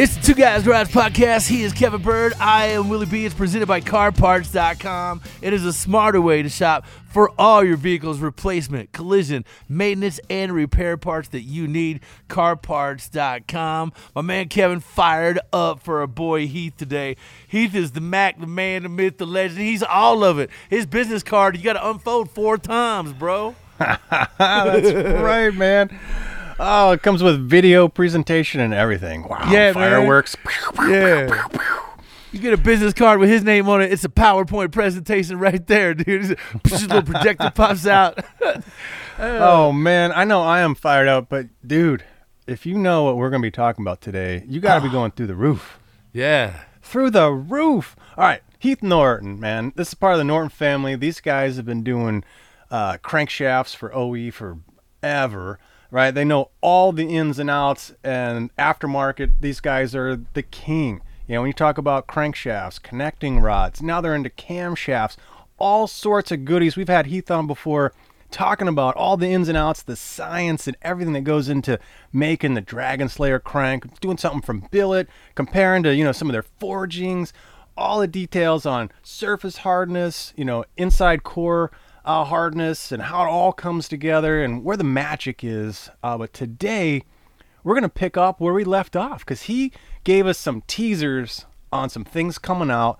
It's the Two Guys Garage Podcast. He is Kevin Bird. I am Willie B. It's presented by CarParts.com. It is a smarter way to shop for all your vehicle's replacement, collision, maintenance, and repair parts that you need. CarParts.com. My man Kevin fired up for our boy Heath today. Heath is the Mac, the man, the myth, the legend. He's all of it. His business card, you got to unfold four times, bro. That's right, man. Oh, it comes with video presentation and everything. Wow. Yeah, man. fireworks. Yeah. You get a business card with his name on it. It's a PowerPoint presentation right there, dude. Just a little projector pops out. Oh man, I know I am fired up, but dude, if you know what we're gonna be talking about today, you gotta be going through the roof. yeah. Through the roof. All right, Heath Norton, man. This is part of the Norton family. These guys have been doing uh, crankshafts for OE forever, right? They know all the ins and outs and aftermarket. These guys are the king. You know, when you talk about crankshafts, connecting rods, now they're into camshafts, all sorts of goodies. We've had Heath on before talking about all the ins and outs, the science and everything that goes into making the Dragon Slayer crank, doing something from billet, comparing to, you know, some of their forgings, all the details on surface hardness, you know, inside core uh, hardness and how it all comes together and where the magic is. Uh, but today, we're going to pick up where we left off because he gave us some teasers on some things coming out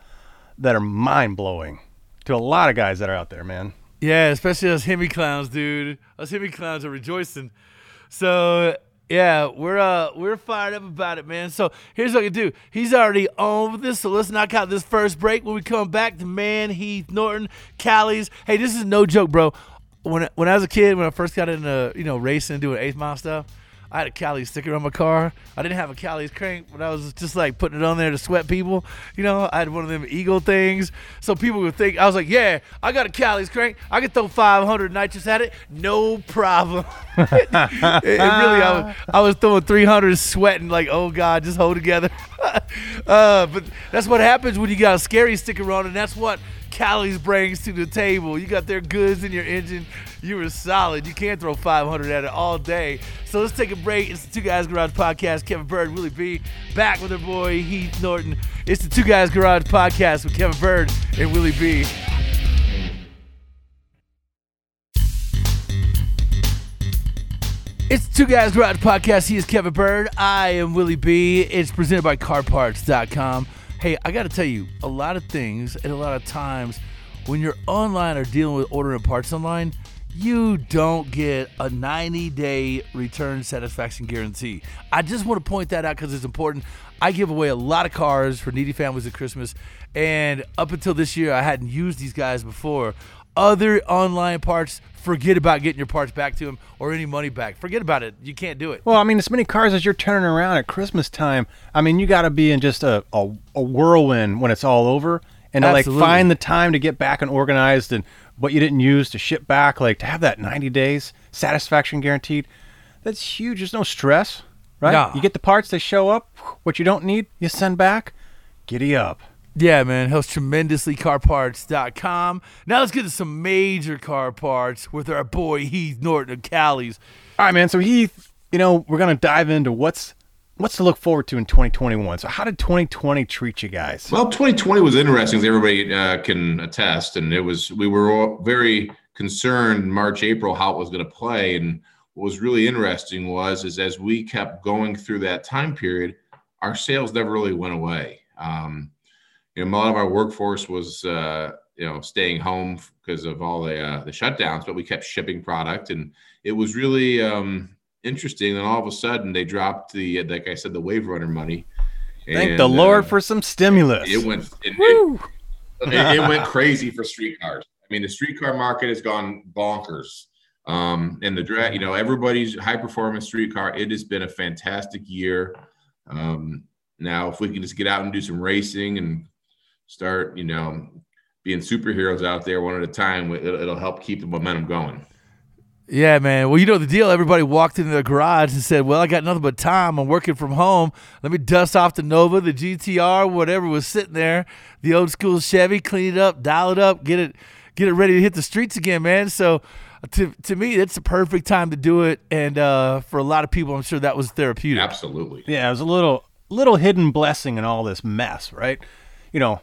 that are mind blowing to a lot of guys that are out there, man. Yeah, especially us Hemi clowns, dude. Us Hemi clowns are rejoicing. So yeah, we're uh we're fired up about it, man. So here's what we do. He's already on with this, so let's knock out this first break. When we come back, the man Heath Norton, Callie's. Hey, this is no joke, bro. When when I was a kid, when I first got into you know racing, doing eighth mile stuff, I had a Callie sticker on my car. I didn't have a Callie's crank, but I was just like putting it on there to sweat people. You know, I had one of them Eagle things, so people would think I was like, "Yeah, I got a Callie's crank. I can throw 500 nitrous at it, no problem." it, it really, I was, I was throwing 300, sweating like, "Oh God, just hold together." uh, but that's what happens when you got a scary sticker on, and that's what Callie's brings to the table. You got their goods in your engine. You were solid. You can't throw 500 at it all day. So let's take a break. It's the Two Guys Garage Podcast. Kevin Bird, Willie B, back with our boy Heath Norton. It's the Two Guys Garage Podcast with Kevin Bird and Willie B. It's the Two Guys Garage Podcast. He is Kevin Bird. I am Willie B. It's presented by CarParts.com. Hey, I got to tell you, a lot of things and a lot of times when you're online or dealing with ordering parts online, you don't get a 90 day return satisfaction guarantee. I just want to point that out because it's important. I give away a lot of cars for needy families at Christmas, and up until this year, I hadn't used these guys before. Other online parts, forget about getting your parts back to them or any money back. Forget about it. You can't do it. Well, I mean, as many cars as you're turning around at Christmas time, I mean, you got to be in just a, a, a whirlwind when it's all over and to like find the time to get back and organized and what you didn't use to ship back, like to have that 90 days satisfaction guaranteed, that's huge. There's no stress, right? Nah. You get the parts, they show up. What you don't need, you send back. Giddy up. Yeah, man. Helps tremendously. CarParts.com. Now let's get to some major car parts with our boy Heath Norton of Callie's. All right, man. So Heath, you know, we're gonna dive into what's what's to look forward to in 2021. So how did 2020 treat you guys? Well, 2020 was interesting, as everybody uh, can attest, and it was. We were all very concerned March, April how it was going to play, and what was really interesting was is as we kept going through that time period, our sales never really went away. Um, you know, a lot of our workforce was uh, you know staying home because of all the uh, the shutdowns, but we kept shipping product, and it was really um, interesting. And all of a sudden, they dropped the like I said, the wave runner money. Thank And, the Lord uh, for some stimulus. it went it, it, it, it went crazy for streetcars. I mean, the streetcar market has gone bonkers. Um, and the drag, you know, everybody's high performance streetcar. It has been a fantastic year. Um, now, if we can just get out and do some racing and start, you know, being superheroes out there one at a time, it, it'll help keep the momentum going. Yeah, man. Well, you know the deal. Everybody walked into the garage and said, "Well, I got nothing but time. I'm working from home. Let me dust off the Nova, the GTR, whatever was sitting there, the old school Chevy, clean it up, dial it up, get it, get it ready to hit the streets again, man." So, to to me, it's the perfect time to do it, and uh, for a lot of people, I'm sure that was therapeutic. Absolutely. Yeah, it was a little little hidden blessing in all this mess, right? You know,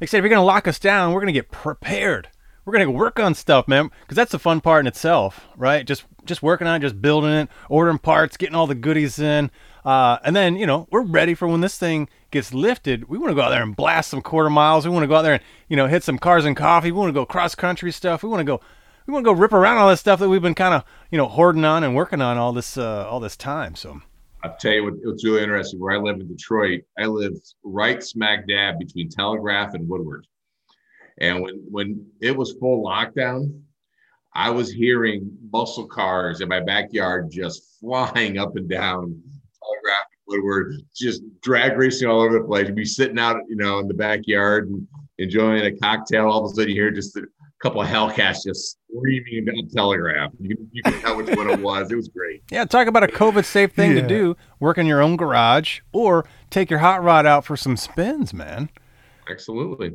like I said, if you're gonna lock us down, we're gonna get prepared. We're gonna work on stuff, man, because that's the fun part in itself, right? Just just working on it, just building it, ordering parts, getting all the goodies in, uh, and then you know we're ready for when this thing gets lifted. We want to go out there and blast some quarter miles. We want to go out there and you know hit some cars and coffee. We want to go cross country stuff. We want to go. We want to go rip around all this stuff that we've been kind of you know hoarding on and working on all this uh, all this time. So I'll tell you what, what's really interesting. Where I live in Detroit, I live right smack dab between Telegraph and Woodward. And when when it was full lockdown, I was hearing muscle cars in my backyard just flying up and down Telegraph and Woodward, just drag racing all over the place. You'd be sitting out, you know, in the backyard and enjoying a cocktail. All of a sudden, you hear just a couple of Hellcats just screaming down Telegraph. You, can- you can tell which one it was. It was great. Yeah, talk about a COVID safe thing Yeah. to do. Work in your own garage or take your hot rod out for some spins, man. Absolutely.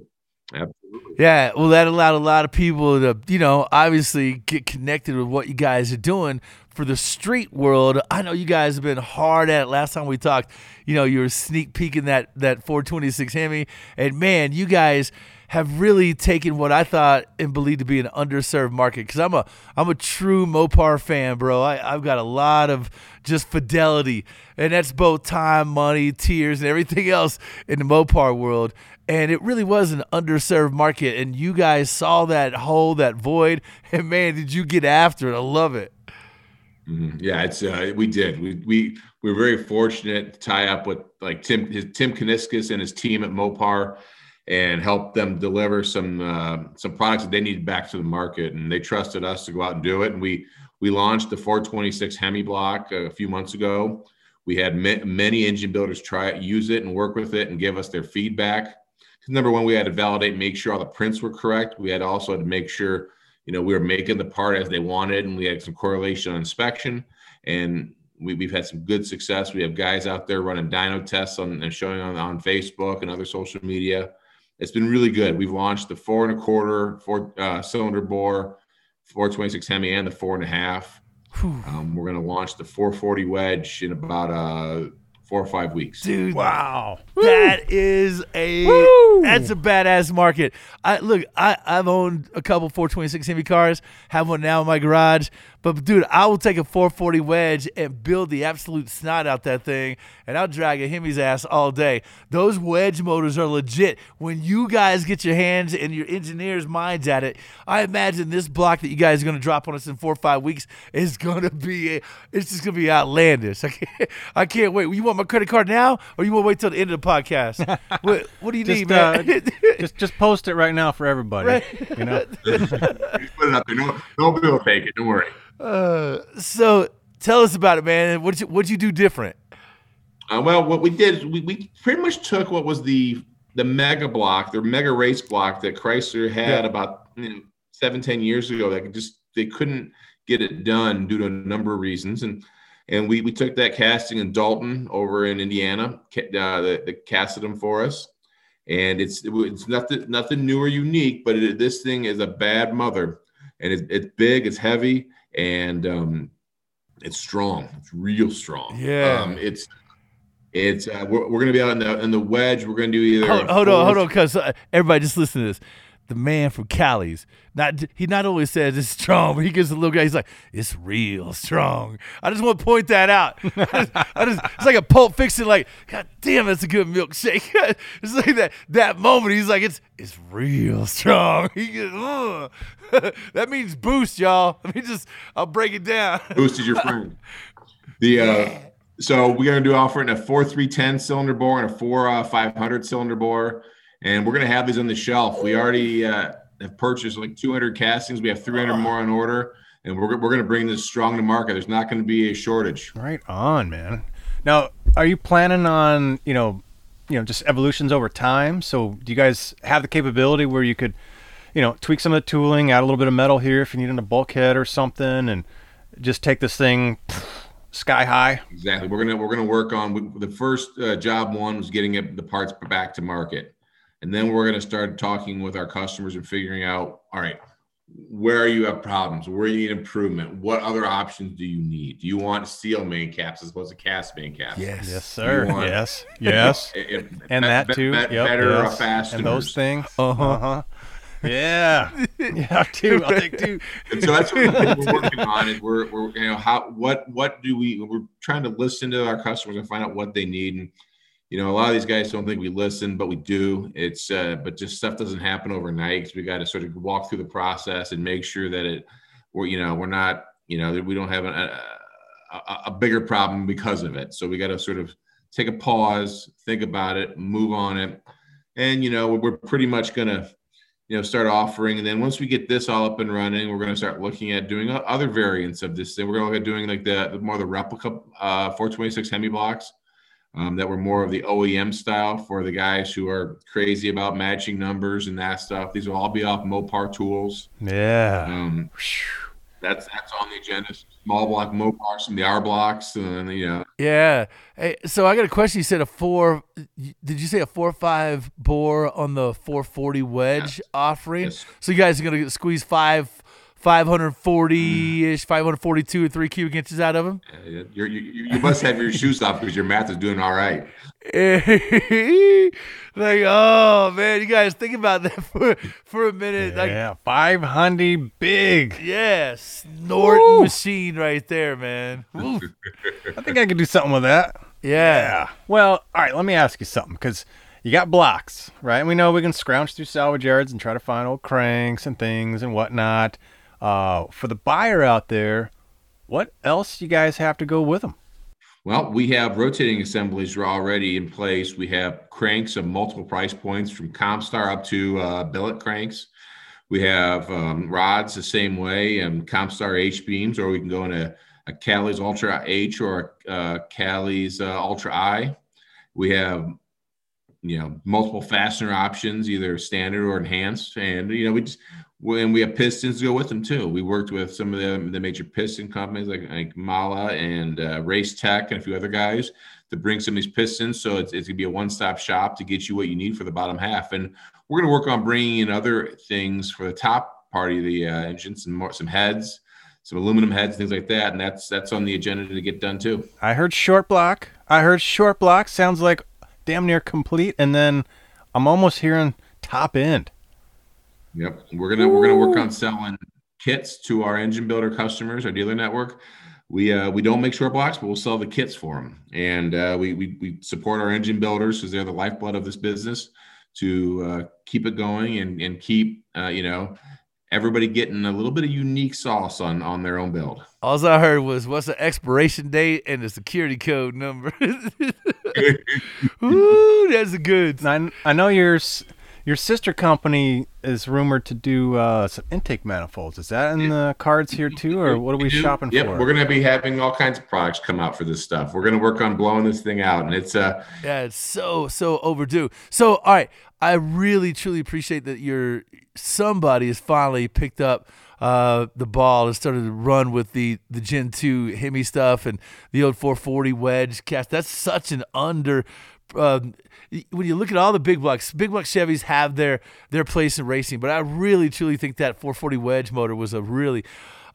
Absolutely. Yeah, well, that allowed a lot of people to, you know, obviously get connected with what you guys are doing for the street world. I know you guys have been hard at it. Last time we talked, you know, you were sneak peeking that that 426 Hemi, and man, you guys have really taken what I thought and believed to be an underserved market. Because I'm a I'm a true Mopar fan, bro. I, I've got a lot of just fidelity, and that's both time, money, tears, and everything else in the Mopar world and it really was an underserved market and you guys saw that hole that void and man did you get after it i love it Mhm. Yeah, it's uh, we did. We we we were very fortunate to tie up with like Tim his Tim Kuniskis and his team at Mopar and help them deliver some uh, some products that they needed back to the market. And they trusted us to go out and do it. And we we launched the 426 Hemi block a few months ago. We had ma- many engine builders try it, use it, and work with it, and give us their feedback. Number one, we had to validate, make sure all the prints were correct. We had also to make sure you know, we were making the part as they wanted, and we had some correlation on inspection. And we, we've had some good success. We have guys out there running dyno tests on and showing on, on Facebook and other social media. It's been really good. We've launched the four and a quarter, four uh, cylinder bore, 426 Hemi, and the four and a half. Um, we're going to launch the 440 wedge in about uh, four or five weeks. dude Wow. that is a Woo! that's a badass market i look i i've owned a couple 426 Hemi cars have one now in my garage but dude i will take a 440 wedge and build the absolute snot out that thing and i'll drag a hemi's ass all day those wedge motors are legit when you guys get your hands and your engineers minds at it i imagine this block that you guys are going to drop on us in four or five weeks is going to be a, it's just going to be outlandish i can't i can't wait you want my credit card now or you want to wait till the end of the podcast what, what do you Just, need man uh, just just post it right now for everybody. You know, Just put it up there. No, nobody will take it. Don't worry. Uh, so tell us about it, man. What you what you do different? Uh, well, what we did we, we pretty much took what was the the mega block, the mega race block that Chrysler had Yeah. about you know, seven, ten years ago that just they couldn't get it done due to a number of reasons. And and we we took that casting in Dalton over in Indiana. Uh, they, they casted them for us, and it's it's nothing nothing new or unique, but it, this thing is a bad mother, and it's, it's big, it's heavy, and um, it's strong. It's real strong. Yeah. Um, it's it's uh, we're, we're gonna be out in the in the wedge. We're gonna do either. Hold, hold on, hold on, cause uh, everybody just listen to this. The man from Callie's, not he not only says it's strong, but he gives a little guy. He's like, it's real strong. I just want to point that out. I just, I just, it's like a Pulp Fiction. Like, God damn, that's a good milkshake. it's like that that moment. He's like, it's it's real strong. He Ugh. that means boost, y'all. Let me just, I'll break it down. Boost is your friend. The uh, so we're gonna do offering a four three ten cylinder bore and a four uh, five hundred cylinder bore, and we're gonna have these on the shelf. We already uh, have purchased like two hundred castings. We have three hundred more on order, and we're we're gonna bring this strong to market. There's not gonna be a shortage. Right on, man. Now, are you planning on you know, you know, just evolutions over time? So, do you guys have the capability where you could, you know, tweak some of the tooling, add a little bit of metal here if you need in a bulkhead or something, and just take this thing sky high? Exactly. We're gonna we're gonna work on the first uh, job. One was getting it, the parts back to market, and then we're gonna start talking with our customers and figuring out, all right, where you have problems, where you need improvement, what other options do you need? Do you want steel main caps as opposed to cast main caps? Yes. Yes, sir. want- yes, yes, If- and be- that be- too. be- yep, better uh, yes. fasteners. and those things. Uh-huh. Uh-huh. Yeah, yeah, too. I'll take two. And so that's what we're working on. Is we're, we're you know how what what do we we're trying to listen to our customers and find out what they need. And you know a lot of these guys don't think we listen, but we do. It's uh, but just stuff doesn't happen overnight we got to sort of walk through the process and make sure that it we're you know we're not you know we don't have an, a, a a bigger problem because of it. So we got to sort of take a pause, think about it, move on it, and you know we're pretty much gonna you know start offering and then once we get this all up and running we're going to start looking at doing other variants of this thing we're going to look at doing like the, the more the replica uh 426 hemi blocks um, that were more of the oem style for the guys who are crazy about matching numbers and that stuff these will all be off mopar tools Yeah. um, that's that's on the agenda small block mopar some of the r blocks and you know Yeah. Hey, so I got a question. You said a four. Did you say a four five bore on the four forty wedge Yes. offering? Yes. So you guys are gonna squeeze five. 540 ish, 542 or three cubic inches out of them. uh, you're, you, you must have your shoes off because your math is doing all right like, oh man, you guys think about that for for a minute. Like, yeah, five hundred big. yeah, snorting machine right there, man. I think I could do something with that. Yeah. Well, all right. Let me ask you something because you got blocks, right? And we know we can scrounge through salvage yards and try to find old cranks and things and whatnot. Uh, for the buyer out there, what else you guys have to go with them? Well, we have rotating assemblies are already in place. We have cranks of multiple price points from Compstar up to uh, billet cranks. We have um, rods the same way, and Compstar H beams, or we can go into a, Callie's Ultra H or a uh, Callie's uh, Ultra I. We have you know multiple fastener options, either standard or enhanced, and you know we just and we have pistons to go with them too. We worked with some of the, the major piston companies like, like Mahle and uh, Race Tech and a few other guys to bring some of these pistons. So it's, it's gonna be a one-stop shop to get you what you need for the bottom half. And we're gonna work on bringing in other things for the top part of the uh, engine, some more, some heads, some aluminum heads, things like that. And that's that's on the agenda to get done too. I heard short block. I heard short block sounds like damn near complete, and then I'm almost hearing top end. Yep. We're gonna we're gonna work on selling kits to our engine builder customers, our dealer network. We uh, we don't make short blocks, but we'll sell the kits for them, and uh, we, we we support our engine builders because they're the lifeblood of this business to uh, keep it going and and keep uh, you know everybody getting a little bit of unique sauce on on their own build. All I heard was what's the expiration date and the security code number. Ooh, that's a good. I, I know you're your sister company is rumored to do uh, some intake manifolds. Is that in the cards here too, or what are we shopping yep, for? we're gonna be having all kinds of products come out for this stuff. We're gonna work on blowing this thing out, and it's uh Yeah, it's so so overdue. So, all right, I really truly appreciate that you're somebody has finally picked up uh, the ball and started to run with the the Gen two Hemi stuff and the old 440 wedge cast. That's such an under. Um, when you look at all the big blocks, big block Chevys have their their place in racing, but I really truly think that 440 wedge motor was a really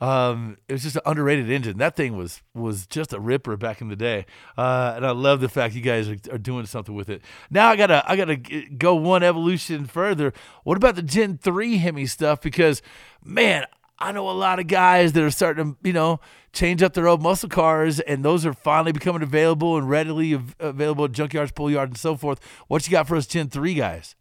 um, it was just an underrated engine. That thing was was just a ripper back in the day, uh, and I love the fact you guys are, are, doing something with it. Now I gotta I gotta go one evolution further. What about the Gen three Hemi stuff? Because man, I know a lot of guys that are starting to you know change up their old muscle cars, and those are finally becoming available and readily av- available at junkyards, pull yards, and so forth. What you got for us, Gen three guys?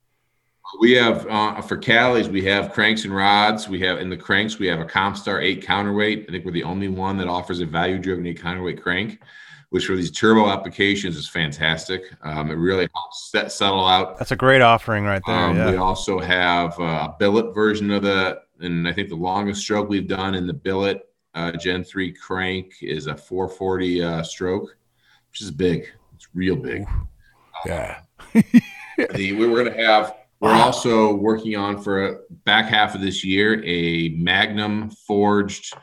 We have uh, for Callie's, we have cranks and rods. We have in the cranks, we have a Compstar 8 counterweight. I think we're the only one that offers a value driven 8 counterweight crank, which for these turbo applications is fantastic. Um, it really helps set, settle out. That's a great offering right there. Um, yeah. We also have a billet version of the, and I think the longest stroke we've done in the billet uh, Gen 3 crank is a 440 uh, stroke, which is big. It's real big. Yeah. the, we were going to have we're also working on for a back half of this year a Magnum forged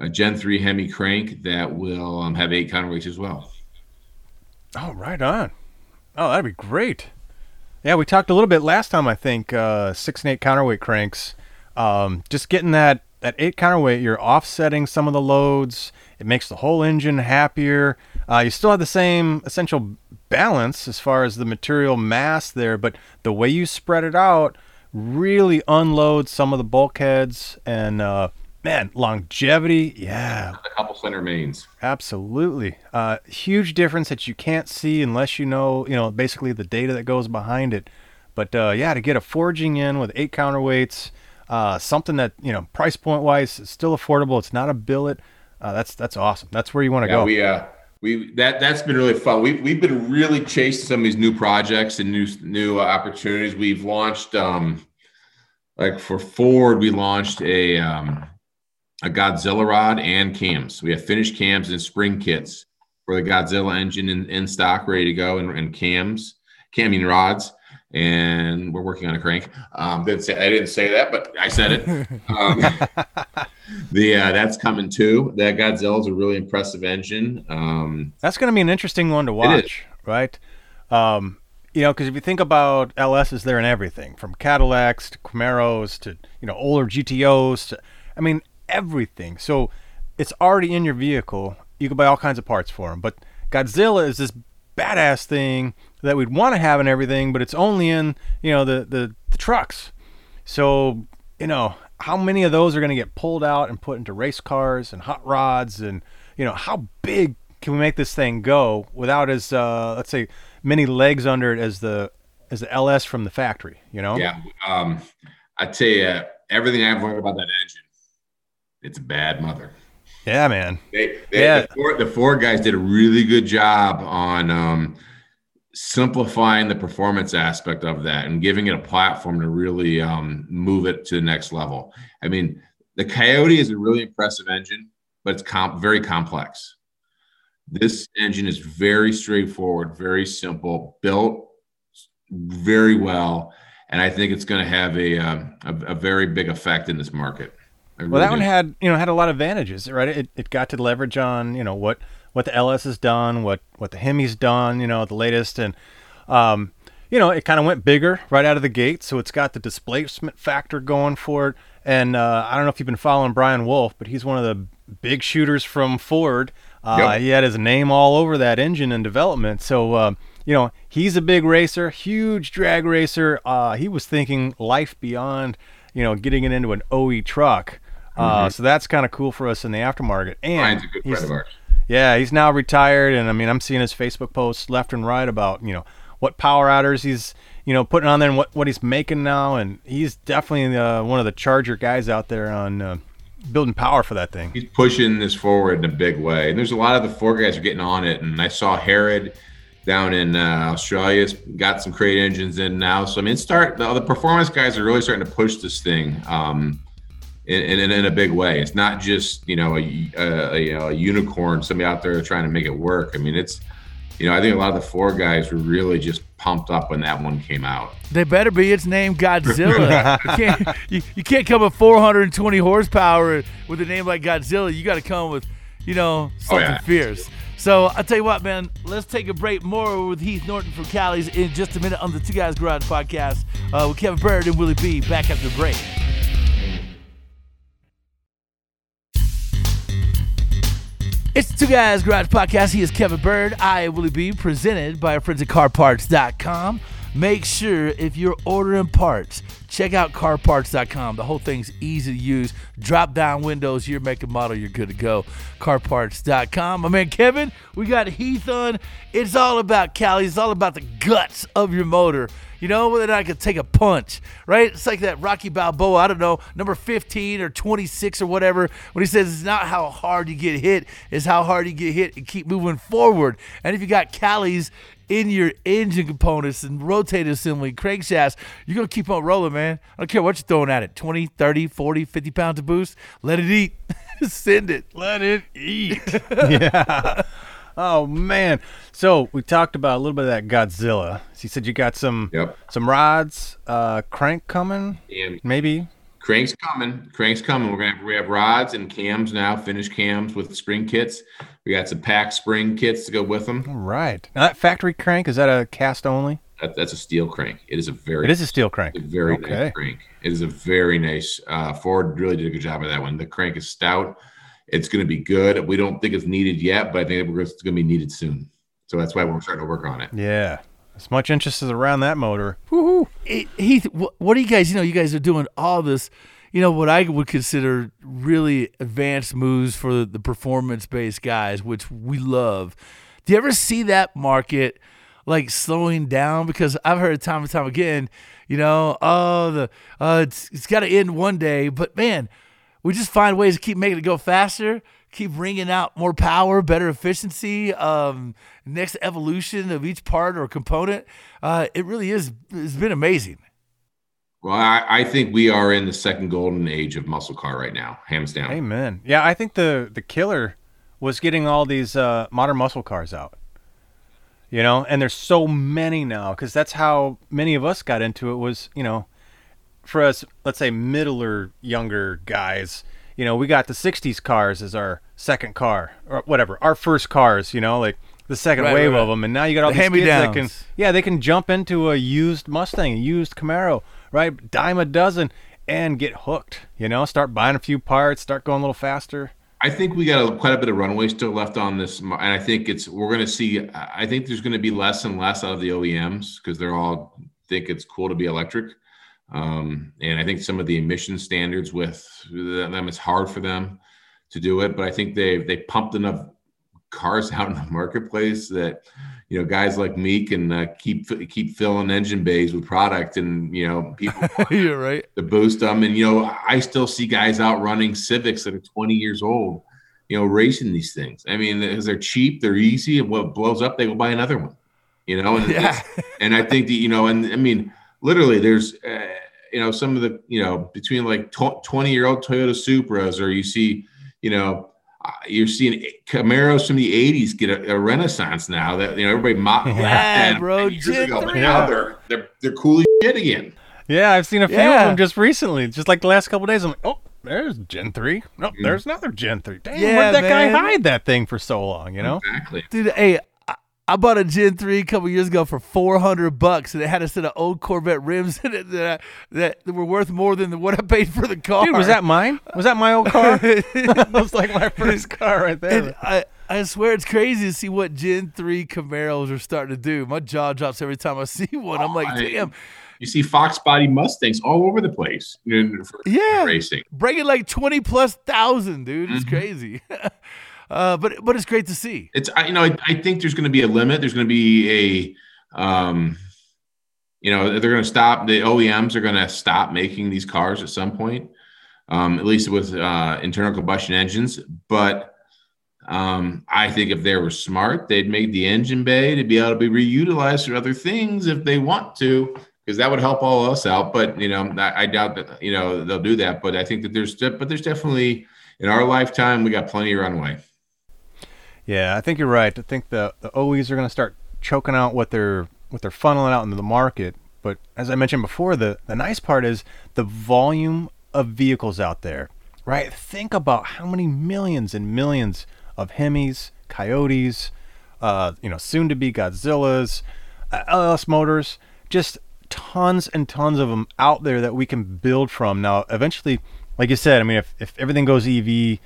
uh, Gen 3 Hemi crank that will um, have eight counterweights as well. Oh, right on. Oh, that'd be great. Yeah, we talked a little bit last time, I think, uh, six and eight counterweight cranks. Um, just getting that, that eight counterweight, you're offsetting some of the loads. It makes the whole engine happier. Uh, you still have the same essential balance as far as the material mass there, but the way you spread it out really unloads some of the bulkheads and uh, man, longevity, yeah, A couple center mains. absolutely. Uh, huge difference that you can't see unless you know, you know, basically the data that goes behind it. But uh, yeah, to get a forging in with eight counterweights, uh, something that you know, price point wise, is still affordable. It's not a billet. Uh, that's that's awesome. That's where you want to Yeah, go. we uh we that that's been really fun. We've we've been really chasing some of these new projects and new new uh, opportunities. We've launched um like for Ford, we launched a um a Godzilla rod and cams. We have finished cams and spring kits for the Godzilla engine in, in stock, ready to go, and, and cams, camming rods. And we're working on a crank. Um, didn't say I didn't say that, but I said it. Um, the uh, that's coming too. That Godzilla is a really impressive engine. Um, That's going to be an interesting one to watch, right? Um, you know, because if you think about LSs, they're in everything from Cadillacs to Camaros to you know older GTOs to, I mean, everything. So it's already in your vehicle. You can buy all kinds of parts for them. But Godzilla is this badass thing that we'd want to have in everything, but it's only in you know the the, the trucks. So you know how many of those are going to get pulled out and put into race cars and hot rods and you know how big can we make this thing go without as uh, let's say many legs under it as the as the LS from the factory you know yeah, um, I tell you, everything I've learned about that engine, it's a bad mother. yeah man They, they Yeah. the, Ford, the Ford guys did a really good job on um, simplifying the performance aspect of that and giving it a platform to really um, move it to the next level. I mean, the Coyote is a really impressive engine, but it's com- very complex. This engine is very straightforward, very simple, built very well, and I think it's going to have a, um, a a very big effect in this market. I well really that one had you know had a lot of advantages right it, it got to leverage on you know what what the LS has done what what the Hemi's done you know the latest. And um you know it kind of went bigger right out of the gate so it's got the displacement factor going for it. And uh, I don't know if you've been following Brian Wolfe but he's one of the big shooters from Ford. Uh, Yep. he had his name all over that engine in development. So uh, you know he's a big racer huge drag racer. Uh, he was thinking life beyond you know getting it into an OE truck. Uh, so that's kind of cool for us in the aftermarket. And Brian's a good friend of ours. Yeah, he's now retired, and I mean, I'm seeing his Facebook posts left and right about you know what power adders he's you know putting on there and what what he's making now, and he's definitely uh, one of the Charger guys out there on uh, building power for that thing. he's pushing this forward in a big way. And there's a lot of the four guys are getting on it. And I saw Herrod down in uh, Australia. Got some crate engines in now. So I mean, start the, the performance guys are really starting to push this thing um, in, in, in a big way. It's not just you know a, a, a, you know, a unicorn, somebody out there trying to make it work. I mean, it's you know I think a lot of the four guys were really just pumped up when that one came out. They better be. It's named Godzilla. you, can't, you, you can't come with 420 horsepower with a name like Godzilla. You got to come with, you know, something oh, yeah. fierce. So I'll tell you what, man. Let's take a break. More with Heath Norton from Callie's in just a minute on the Two Guys Garage podcast uh, with Kevin Bird and Willie B. Back after the break. Two Guys Garage Podcast. He is Kevin Bird. I, Willie B. Presented by our friends at CarParts.com. Make sure if you're ordering parts, check out carparts.com. The whole thing's easy to use. Drop down windows, your make and model, you're good to go. Carparts.com. My man Kevin, we got Heath on. It's all about Callie. It's all about the guts of your motor. You know, whether or not I could take a punch, right? It's like that Rocky Balboa, I don't know, number 15 or 26 or whatever, when he says it's not how hard you get hit, it's how hard you get hit and keep moving forward. And if you got Callie's in your engine components and rotator assembly, crankshafts, you're going to keep on rolling, man. I don't care what you're throwing at it 20, 30, 40, 50 pounds of boost. Let it eat. Send it. Let it eat. yeah. Oh man. So we talked about a little bit of that Godzilla. So you said you got some yep. some rods, uh, crank coming, and maybe crank's coming. Crank's coming. We're gonna have, we have rods and cams now, finished cams with spring kits. We got some PAC spring kits to go with them. All right. Now that factory crank is that a cast only? That, that's a steel crank. It is a very. It is a steel crank. A very okay. nice crank. It is a very nice. Uh, Ford really did a good job of that one. The crank is stout. It's going to be good. We don't think it's needed yet, but I think it's going to be needed soon. So that's why we're starting to work on it. Yeah. As much interest as around that motor. Woohoo. Heath, what do you guys, you know, you guys are doing all this, you know, what I would consider really advanced moves for the performance based guys, which we love. Do you ever see that market like slowing down? Because I've heard time and time again, you know, oh, the uh, it's, it's got to end one day. But man, we just find ways to keep making it go faster keep wringing out more power, better efficiency, um, next evolution of each part or component. Uh, it really is. It's been amazing. Well, I, I, think we are in the second golden age of muscle car right now, hands down. Amen. Yeah, I think the the killer was getting all these uh, modern muscle cars out. You know, and there's so many now because that's how many of us got into it. Was you know, for us, let's say middle or younger guys, you know, we got the 60s cars as our second car or whatever, our first cars, you know, like the second right, wave right, of them. And now you got all the these kids that can, yeah, they can jump into a used Mustang, a used Camaro, right? Dime a dozen and get hooked, you know, start buying a few parts, start going a little faster. I think we got a, quite a bit of runway still left on this, and I think it's we're going to see. I think there's going to be less and less out of the OEMs because they're all think it's cool to be electric. Um, and I think some of the emission standards with them, it's hard for them to do it. But I think they they pumped enough cars out in the marketplace that you know guys like me can uh, keep keep filling engine bays with product, and you know people you're right to boost them. And you know I still see guys out running Civics that are 20 years old, you know, racing these things. I mean, because they're cheap, they're easy, and what blows up, they go buy another one. You know, and yeah. and I think that you know, and I mean literally there's uh, you know some of the you know between like 20 year old toyota supras or you see you know uh, you're seeing Camaros from the '80s get a, a renaissance now. That you know everybody mocked yeah, bro. Years ago, but now they're they're they're cool shit again. Yeah, I've seen a few yeah. of them just recently, just like the last couple days. I'm like, oh, there's Gen three. No, mm-hmm. there's another Gen three. Damn, yeah, where did that man. guy hide that thing for so long? You know, exactly, dude. Hey, I bought a Gen 3 a couple years ago for 400 bucks, and it had a set of old Corvette rims in it that, that, that were worth more than what I paid for the car. Dude, was that mine? Was that my old car? that was like my first car right there. And I, I swear it's crazy to see what Gen 3 Camaros are starting to do. My jaw drops every time I see one. I'm like, damn. You see Fox body Mustangs all over the place. yeah, racing, breaking like twenty plus thousand, dude. It's mm-hmm. crazy. Uh, but but it's great to see. It's I, you know I, I think there's going to be a limit. There's going to be a um, you know they're going to stop. The OEMs are going to stop making these cars at some point, um, at least with uh, internal combustion engines. But Um, I think if they were smart, they'd make the engine bay to be able to be reutilized for other things if they want to, because that would help all of us out. But you know, I, I, doubt that you know they'll do that. But I think that there's but there's definitely in our lifetime we got plenty of runway. Yeah, I think you're right. I think the the OEs are going to start choking out what they're what they're funneling out into the market. But as I mentioned before, the the nice part is the volume of vehicles out there. Right? Think about how many millions and millions of Hemis, Coyotes, uh, you know, soon to be Godzillas, uh, LS Motors, just tons and tons of them out there that we can build from. Now, eventually, like you said, I mean, if, if everything goes EV, you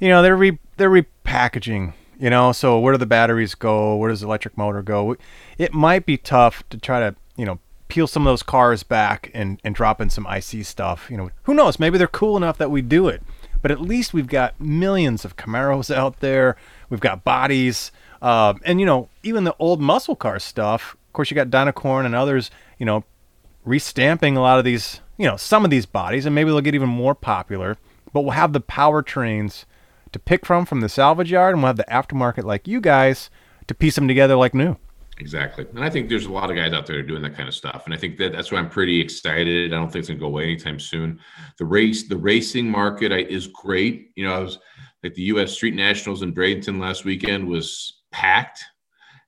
know, they're re, they're repackaging. You know, so where do the batteries go? Where does the electric motor go? It might be tough to try to, you know, peel some of those cars back and, and drop in some IC stuff. You know, who knows? Maybe they're cool enough that we do it. But at least we've got millions of Camaros out there. We've got bodies. Uh, and, you know, even the old muscle car stuff. Of course, you got Dynacorn and others, you know, restamping a lot of these, you know, some of these bodies. And maybe they'll get even more popular. But we'll have the powertrains to pick from from the salvage yard. And we'll have the aftermarket like you guys to piece them together like new. Exactly. And I think there's a lot of guys out there doing that kind of stuff. And I think that that's why I'm pretty excited. I don't think it's going to go away anytime soon. The race, the racing market is great. You know, I was like the U.S. Street Nationals in Bradenton last weekend was packed.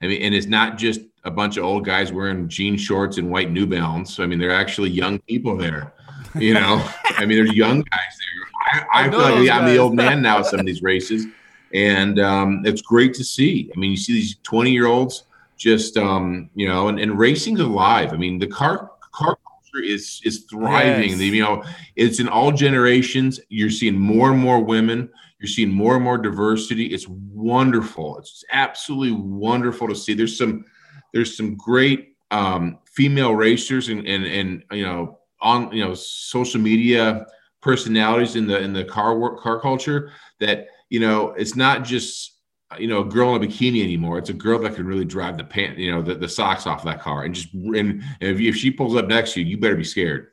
I mean, and it's not just a bunch of old guys wearing jean shorts and white New Balance. I mean, they're actually young people there. You know, I mean, there's young guys there. I, I, I feel like I'm the old man now at some of these races. And um, it's great to see. I mean, you see these 20 year olds just um, you know, and, and racing's alive. I mean, the car car culture is is thriving. Yes. You know, it's in all generations. You're seeing more and more women. You're seeing more and more diversity. It's wonderful. It's absolutely wonderful to see. There's some there's some great um, female racers and and and you know on you know social media personalities in the in the car work car culture that you know it's not just you know, a girl in a bikini anymore. It's a girl that can really drive the pant, you know, the, the socks off that car. And just and if, if she pulls up next to you, you better be scared.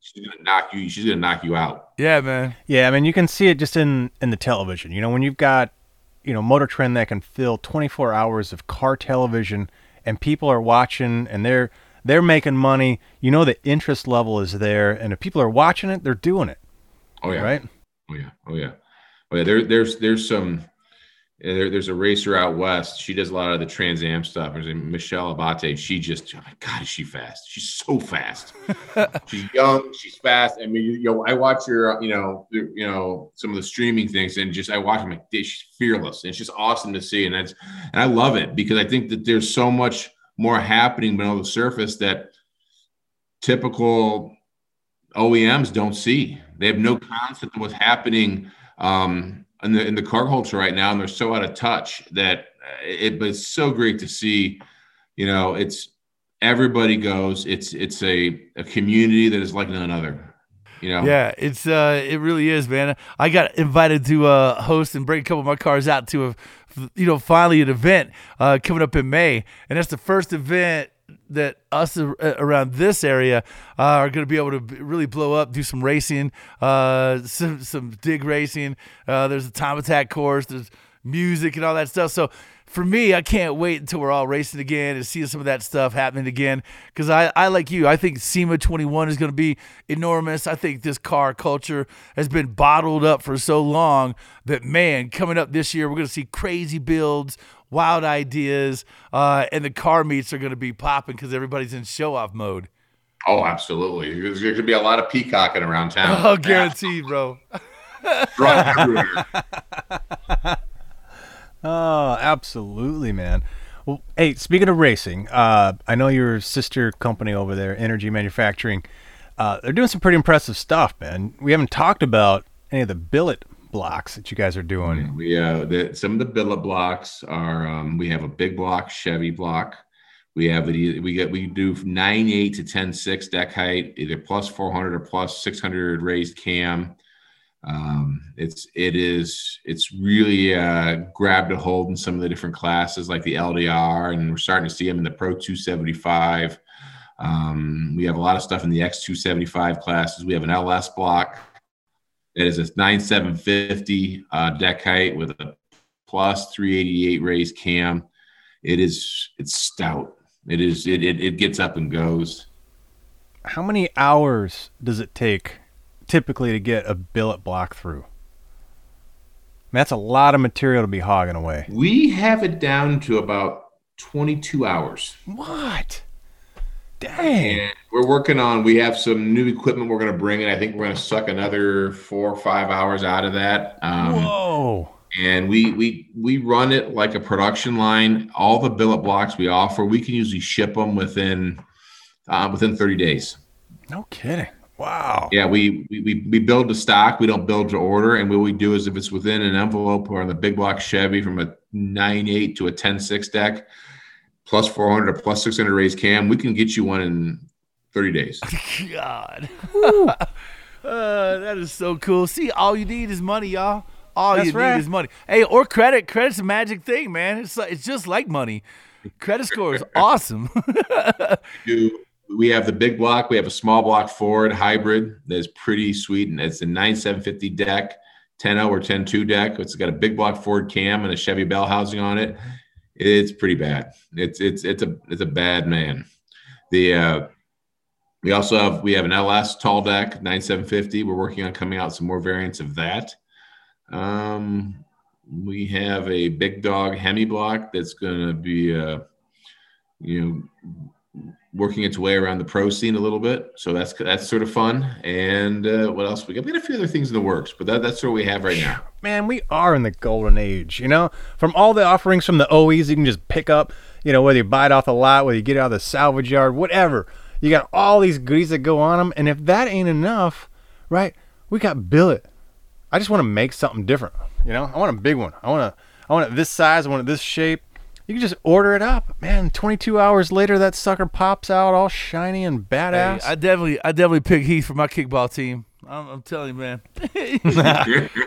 She's gonna knock you. She's gonna knock you out. Yeah, man. Yeah, I mean, you can see it just in in the television. You know, when you've got you know Motor Trend that can fill 24 hours of car television, and people are watching, and they're they're making money. You know, the interest level is there, and if people are watching it, they're doing it. Oh yeah. Right. Oh yeah. Oh yeah. Oh yeah. There, there's there's some there, there's a racer out west. She does a lot of the Trans Am stuff. There's Michelle Abate. She just, oh my God, is she fast? She's so fast. she's young. She's fast. I mean, you, know, I watch her, you know, you know, some of the streaming things, and just I watch them. Like, she's fearless, and it's just awesome to see. And that's, and I love it because I think that there's so much more happening below the surface that typical OEMs don't see. They have no concept of what's happening. Um, in the in the car culture right now, and they're so out of touch that uh, it. But it's so great to see. You know, it's everybody goes. It's it's a a community that is like none other. You know? Yeah, it's uh, it really is, man. I got invited to uh, host and bring a couple of my cars out to a, you know, finally an event uh, coming up in May, and that's the first event that us around this area uh, are going to be able to really blow up, do some racing, uh, some, some dig racing. Uh, there's a time attack course, there's music and all that stuff. So for me, I can't wait until we're all racing again and seeing some of that stuff happening again. Because I, I like you, I think SEMA 21 is going to be enormous. I think this car culture has been bottled up for so long that man, coming up this year, we're going to see crazy builds wild ideas, uh, and the car meets are going to be popping because everybody's in show off mode. Oh, absolutely. There's going to be a lot of peacocking around town. Oh, guaranteed, bro. oh, absolutely, man. Well, hey, speaking of racing, uh, I know your sister company over there, Energy Manufacturing, uh, they're doing some pretty impressive stuff, man. We haven't talked about any of the billet blocks that you guys are doing? We uh, the, some of the billet blocks are um, we have a big block Chevy block. We have it. We get we do nine eight to ten six deck height, either plus four hundred or plus six hundred raised cam. Um, it's it is it's really uh, grabbed a hold in some of the different classes like the LDR, and we're starting to see them in the Pro 275. Um, we have a lot of stuff in the X275 classes. We have an LS block that is a 9750 uh, deck height with a plus 388 race cam. It is it's stout. It is it it, it gets up and goes. How many hours does it take typically to get a billet block through? That's a lot of material to be hogging away. We have it down to about 22 hours. What? Dang. And we're working on, we have some new equipment we're going to bring in. I think we're going to suck another four or five hours out of that. Um, Whoa. and we we we run it like a production line. All the billet blocks we offer, we can usually ship them within uh, within 30 days. No kidding. Wow. Yeah, we, we we build to stock. We don't build to order. And what we do is if it's within an envelope or on the big block Chevy from a nine eight to a 10.6 deck, plus 400 or plus 600 raise cam, we can get you one in 30 days. God. uh, that is so cool. See, all you need is money, y'all. All That's you right. need is money. Hey, or credit. Credit's a magic thing, man. It's like, it's just like money. Credit score is awesome. do we have the big block we have a small block Ford hybrid that's pretty sweet and it's a 9750 deck 10.0 or 10.2 deck it's got a big block Ford cam and a Chevy bell housing on it it's pretty bad. It's it's it's a it's a bad man. The uh we also have we have an LS tall deck 9750 we're working on coming out some more variants of that. Um we have a big dog Hemi block that's going to be uh you know working its way around the pro scene a little bit. So that's that's sort of fun. And uh, what else we got? We got a few other things in the works, but that, that's what we have right now. Man, we are in the golden age, you know? From all the offerings from the OEs you can just pick up, you know, whether you buy it off the lot, whether you get it out of the salvage yard, whatever. You got all these goodies that go on them. And if that ain't enough, right, we got billet. I just want to make something different, you know? I want a big one. I want to, I want it this size. I want it this shape. You can just order it up, man. 22 hours later, that sucker pops out all shiny and Hey, badass. I definitely, I definitely pick Heath for my kickball team. I'm, I'm telling you, man.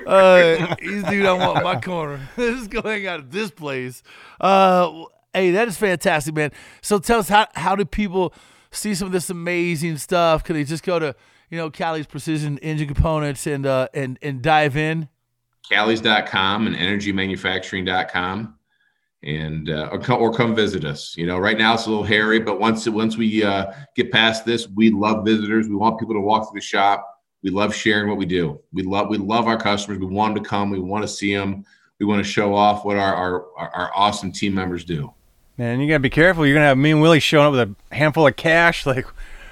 uh, he's the dude I want my corner. Let's go hang out at this place. Uh, hey, that is fantastic, man. So tell us how how do people see some of this amazing stuff? Can they just go to you know Callie's Precision Engine Components and uh and and dive in? Callies.com and energymanufacturing.com. And uh, or, come, or come visit us. You know, right now it's a little hairy, but once once we uh, get past this, we love visitors. We want people to walk through the shop. We love sharing what we do. We love we love our customers. We want them to come. We want to see them. We want to show off what our our, our, awesome team members do. Man, you gotta be careful. You're gonna have me and Willie showing up with a handful of cash, like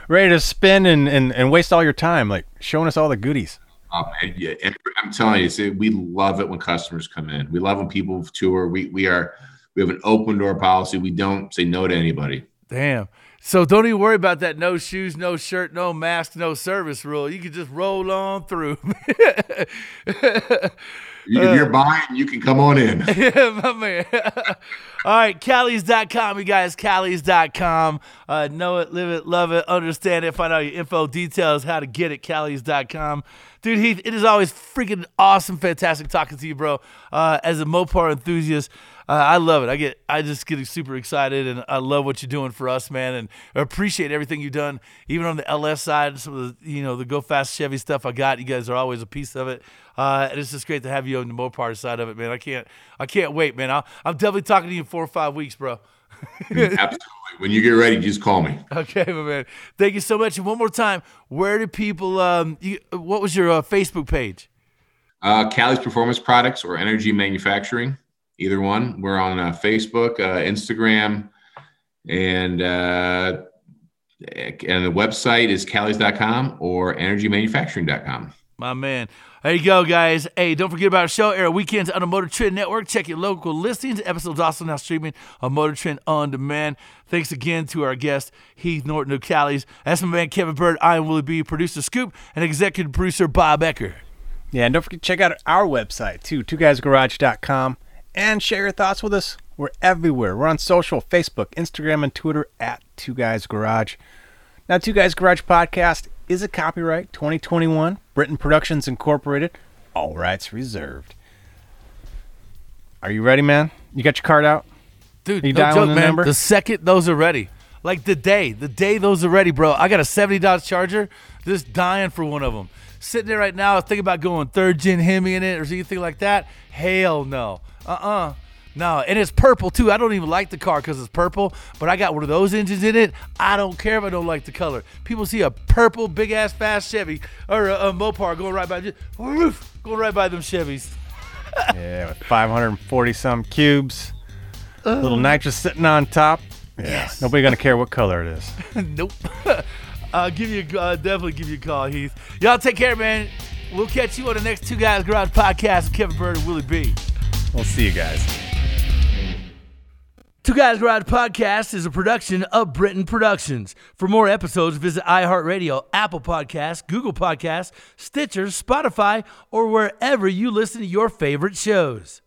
ready to spend and, and, and waste all your time, like showing us all the goodies. Man, yeah, I'm telling you, see, we love it when customers come in. We love when people tour. We we are we have an open door policy. We don't say no to anybody. Damn. So don't even worry about that no shoes, no shirt, no mask, no service rule. You can just roll on through. If you're buying, you can come on in. yeah, my man. All right, Callies.com, you guys. Callies.com. Uh, know it, live it, love it, understand it. Find out your info, details, how to get it. Callies.com. Dude, Heath, it is always freaking awesome, fantastic talking to you, bro. Uh, as a Mopar enthusiast, uh, I love it. I get, I just get super excited, and I love what you're doing for us, man, and I appreciate everything you've done, even on the LS side, some of the, you know, the Go Fast Chevy stuff I got. You guys are always a piece of it, uh, and it's just great to have you on the Mopar side of it, man. I can't, I can't wait, man. I'll, I'm definitely talking to you in four or five weeks, bro. Absolutely. When you get ready, just call me. Okay, my man. Thank you so much. And one more time, where do people? Um, you, what was your uh, Facebook page? Uh, Callie's Performance Products or Energy Manufacturing, either one. We're on uh, Facebook, uh, Instagram, and uh, and the website is Callies.com or EnergyManufacturing.com. My man. There you go, guys. Hey, don't forget about our show, Air Weekends on the Motor Trend Network. Check your local listings. Episodes also now streaming on Motor Trend On Demand. Thanks again to our guest, Heath Norton of Callie's. That's my man, Kevin Byrd. I am Willie B, producer Scoop, and executive producer Bob Ecker. Yeah, and don't forget to check out our website too, twoguysgarage.com, and share your thoughts with us. We're everywhere. We're on social, Facebook, Instagram, and Twitter at Two Guys Garage. Now, Two Guys Garage podcast is a copyright 2021, Britain Productions Incorporated. All rights reserved. Are you ready, man? You got your card out? Dude, You no dialing joke, the man. number? The second those are ready, Like the day, the day those are ready, bro. I got a 70 Dodge Charger, just dying for one of them. Sitting there right now, thinking about going third gen Hemi in it or anything like that. Hell no. Uh uh No, and it's purple too. I don't even like the car because it's purple, but I got one of those engines in it. I don't care if I don't like the color. People see a purple, big ass, fast Chevy or a, a Mopar going right by, just, woof, going right by them Chevys. Yeah, with 540 some cubes, little nitrous sitting on top. Yeah, Yes. nobody gonna care what color it is. nope. I'll give you, a- uh, definitely give you a call, Heath. Y'all take care, man. We'll catch you on the next Two Guys Garage podcast with Kevin Byrd and Willie B. We'll see you guys. Two Guys Garage Podcast is a production of Britain Productions. For more episodes, visit iHeartRadio, Apple Podcasts, Google Podcasts, Stitcher, Spotify, or wherever you listen to your favorite shows.